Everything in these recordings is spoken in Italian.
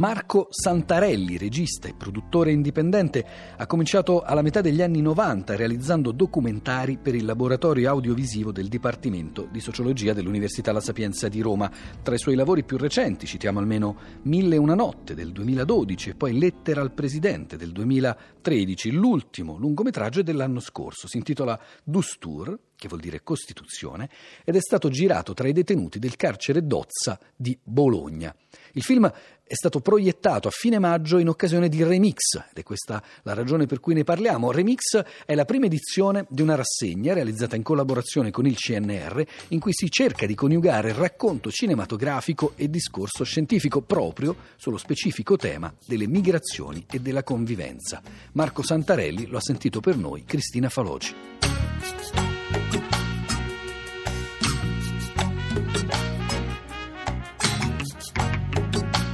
Marco Santarelli, regista e produttore indipendente, ha cominciato alla metà degli anni 90 realizzando documentari per il laboratorio audiovisivo del Dipartimento di Sociologia dell'Università La Sapienza di Roma. Tra i suoi lavori più recenti citiamo almeno Mille e una notte del 2012 e poi Lettera al Presidente del 2013, l'ultimo lungometraggio dell'anno scorso. Si intitola Dustur, che vuol dire Costituzione, ed è stato girato tra i detenuti del carcere Dozza di Bologna. Il film è stato proiettato a fine maggio in occasione di Remix ed è questa la ragione per cui ne parliamo. Remix è la prima edizione di una rassegna realizzata in collaborazione con il CNR in cui si cerca di coniugare racconto cinematografico e discorso scientifico proprio sullo specifico tema delle migrazioni e della convivenza. Marco Santarelli lo ha sentito per noi Cristina Faloci. Thank you.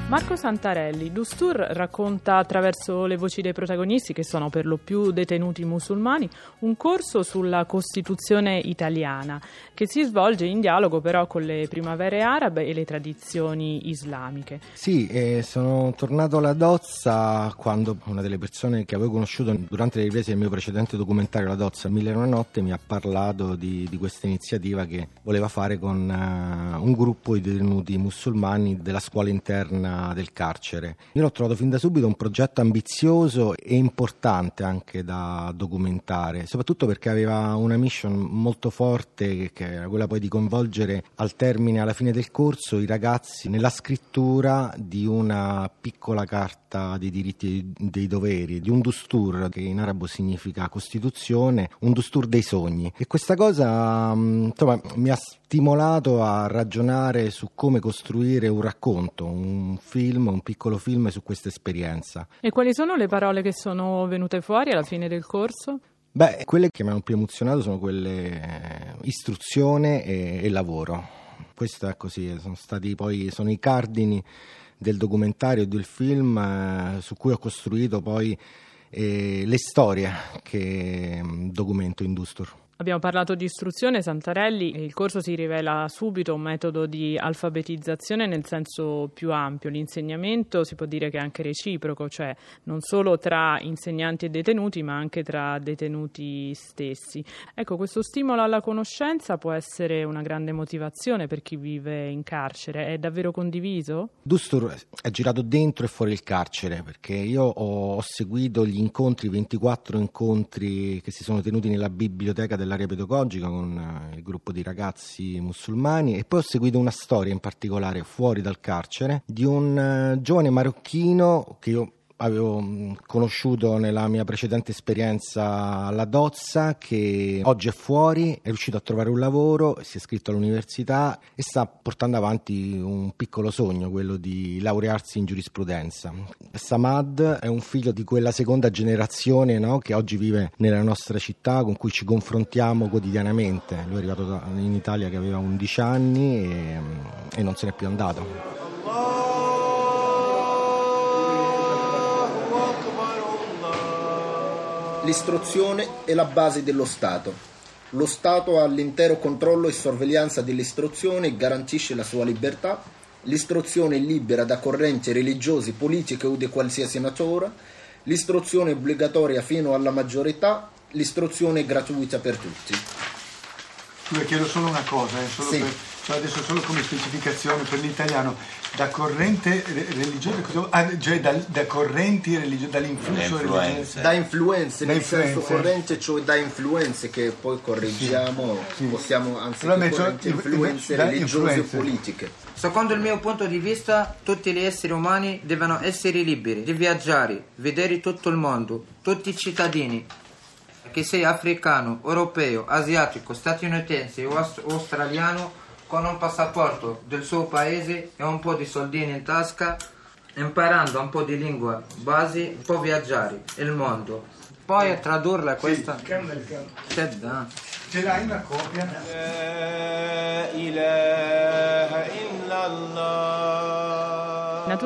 Marco Santarelli, Dustur racconta attraverso le voci dei protagonisti, che sono per lo più detenuti musulmani, un corso sulla Costituzione italiana, che si svolge in dialogo però con le primavere arabe e le tradizioni islamiche. Sì, eh, sono tornato alla Dozza quando una delle persone che avevo conosciuto durante le riprese del mio precedente documentario La Dozza, Mille e una notte, mi ha parlato di, di questa iniziativa che voleva fare con uh, un gruppo di detenuti musulmani della scuola interna del carcere. Io l'ho trovato fin da subito un progetto ambizioso e importante anche da documentare, soprattutto perché aveva una mission molto forte che era quella poi di coinvolgere al termine, alla fine del corso, i ragazzi nella scrittura di una piccola carta dei diritti e dei doveri, di un dustur che in arabo significa Costituzione, un dustur dei sogni. E questa cosa insomma, mi ha stimolato a ragionare su come costruire un racconto, un film, un piccolo film su questa esperienza. E quali sono le parole che sono venute fuori alla fine del corso? Beh, quelle che mi hanno più emozionato sono quelle eh, istruzione e, e lavoro. Questo è così, sono stati poi sono i cardini del documentario e del film eh, su cui ho costruito poi eh, le storie che mm, documento in Dustur. Abbiamo parlato di istruzione, Santarelli, il corso si rivela subito un metodo di alfabetizzazione nel senso più ampio. L'insegnamento si può dire che è anche reciproco, cioè non solo tra insegnanti e detenuti, ma anche tra detenuti stessi. Ecco, questo stimolo alla conoscenza può essere una grande motivazione per chi vive in carcere. È davvero condiviso? Dustur è girato dentro e fuori il carcere, perché io ho seguito gli incontri, 24 incontri che si sono tenuti nella biblioteca del dell'area pedagogica con eh, il gruppo di ragazzi musulmani e poi ho seguito una storia in particolare fuori dal carcere di un eh, giovane marocchino che io avevo mm, conosciuto nella mia precedente esperienza alla Dozza che oggi è fuori, è riuscito a trovare un lavoro, si è iscritto all'università e sta portando avanti un piccolo sogno, quello di laurearsi in giurisprudenza. Samad è un figlio di quella seconda generazione no, che oggi vive nella nostra città, con cui ci confrontiamo quotidianamente. Lui è arrivato in Italia che aveva 11 anni e, e non se n'è più andato. L'istruzione è la base dello Stato. Lo Stato ha l'intero controllo e sorveglianza dell'istruzione e garantisce la sua libertà. L'istruzione è libera da correnti religiose, politiche o di qualsiasi natura. L'istruzione è obbligatoria fino alla maggiore età. L'istruzione è gratuita per tutti. Scusa, chiedo solo una cosa, eh, solo sì. per, adesso solo come specificazione per l'italiano, da corrente religiosa, ah, cioè da, da correnti religiose, dall'influsso religioso? Da influenze, nel senso corrente, cioè da influenze che poi correggiamo, sì, sì. possiamo anzi allora, correnti, influenze religiose e politiche. Secondo il mio punto di vista, tutti gli esseri umani devono essere liberi di viaggiare, vedere tutto il mondo, tutti i cittadini, che sia africano, europeo, asiatico, statunitense o australiano, con un passaporto del suo paese e un po' di soldini in tasca, imparando un po' di lingua base, può viaggiare il mondo. Poi tradurla questa. Sì. Ce l'hai una copia? La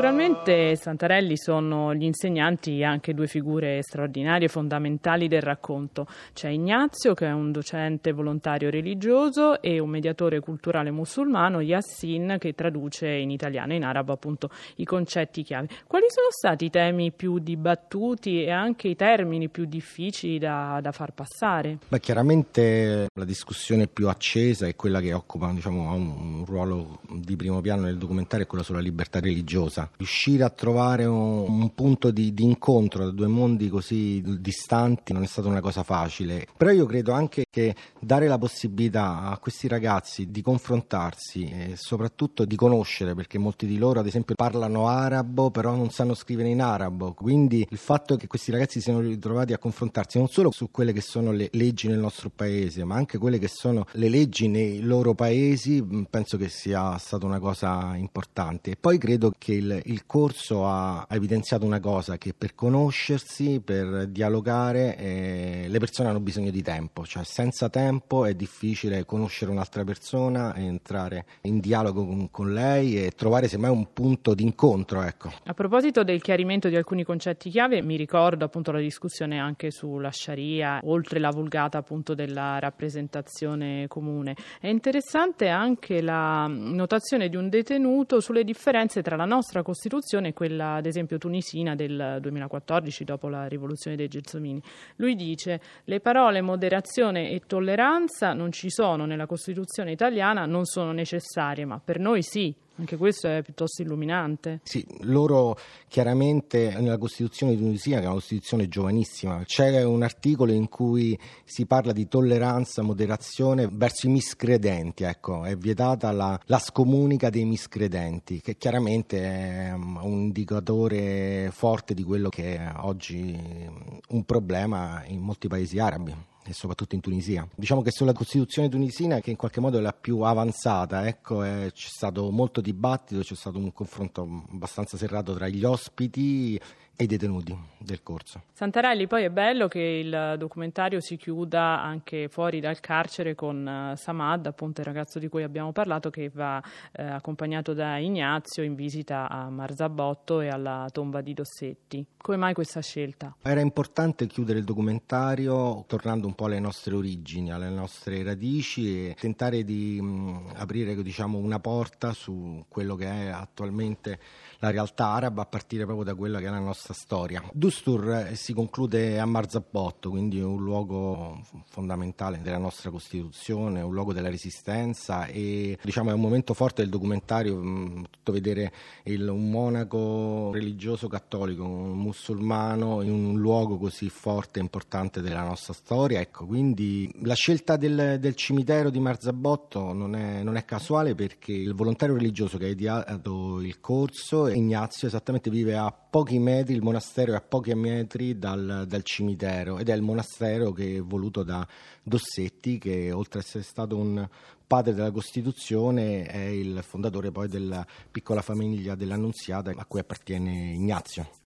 Naturalmente Santarelli sono gli insegnanti anche due figure straordinarie fondamentali del racconto. C'è Ignazio che è un docente volontario religioso e un mediatore culturale musulmano, Yassin che traduce in italiano e in arabo appunto i concetti chiave. Quali sono stati i temi più dibattuti e anche i termini più difficili da, da far passare? Beh, chiaramente la discussione più accesa è quella che occupa diciamo, un ruolo di primo piano nel documentario, è quella sulla libertà religiosa riuscire a trovare un, un punto di, di, incontro da due mondi così distanti non è stata una cosa facile. Però io credo anche che dare la possibilità a questi ragazzi di confrontarsi e soprattutto di conoscere, perché molti di loro ad esempio parlano arabo però non sanno scrivere in arabo, quindi il fatto che questi ragazzi siano ritrovati a confrontarsi non solo su quelle che sono le leggi nel nostro paese, ma anche quelle che sono le leggi nei loro paesi, penso che sia stata una cosa importante. E poi credo che il il, corso ha, ha, evidenziato una cosa, che per conoscersi, per dialogare, eh, le persone hanno bisogno di tempo, cioè senza tempo è difficile conoscere un'altra persona, entrare in dialogo con, con lei e trovare semmai un punto di incontro. Ecco. A proposito del chiarimento di alcuni concetti chiave, mi ricordo appunto la discussione anche sulla Sharia, oltre la vulgata appunto della rappresentazione comune. È interessante anche la notazione di un detenuto sulle differenze tra la nostra Costituzione è quella, ad esempio, tunisina del 2014, dopo la rivoluzione dei Gelsomini. Lui dice: Le parole moderazione e tolleranza non ci sono nella Costituzione italiana, non sono necessarie, ma per noi sì. Anche questo è piuttosto illuminante. Sì, loro chiaramente nella Costituzione di Tunisia, che è una Costituzione giovanissima, c'è un articolo in cui si parla di tolleranza, moderazione verso i miscredenti, ecco, è vietata la, la scomunica dei miscredenti, che chiaramente è un indicatore forte di quello che è oggi un problema in molti paesi arabi e soprattutto in Tunisia. Diciamo che sulla Costituzione tunisina, che in qualche modo è la più avanzata, ecco, è, c'è stato molto dibattito, c'è stato un confronto abbastanza serrato tra gli ospiti e i detenuti del corso. Santarelli, poi è bello che il documentario si chiuda anche fuori dal carcere con uh, Samad, appunto il ragazzo di cui abbiamo parlato, che va eh, accompagnato da Ignazio in visita a Marzabotto e alla tomba di Dossetti. Come mai questa scelta? Era importante chiudere il documentario tornando un po' alle nostre origini, alle nostre radici e tentare di mh, mm, aprire diciamo, una porta su quello che è attualmente la realtà araba a partire proprio da quella che è la nostra storia. Dustur eh, si conclude a Marzabotto, quindi un luogo fondamentale della nostra Costituzione, un luogo della resistenza e diciamo è un momento forte del documentario, mh, tutto vedere il, un monaco religioso cattolico, un musulmano in un luogo così forte e importante della nostra storia. Ecco, quindi la scelta del, del cimitero di Marzabotto non è, non è casuale perché il volontario religioso che ha ideato il corso Ignazio esattamente vive a pochi metri, il monastero è a pochi metri dal, dal cimitero ed è il monastero che è voluto da Dossetti che oltre ad essere stato un padre della Costituzione è il fondatore poi della piccola famiglia dell'Annunziata a cui appartiene Ignazio.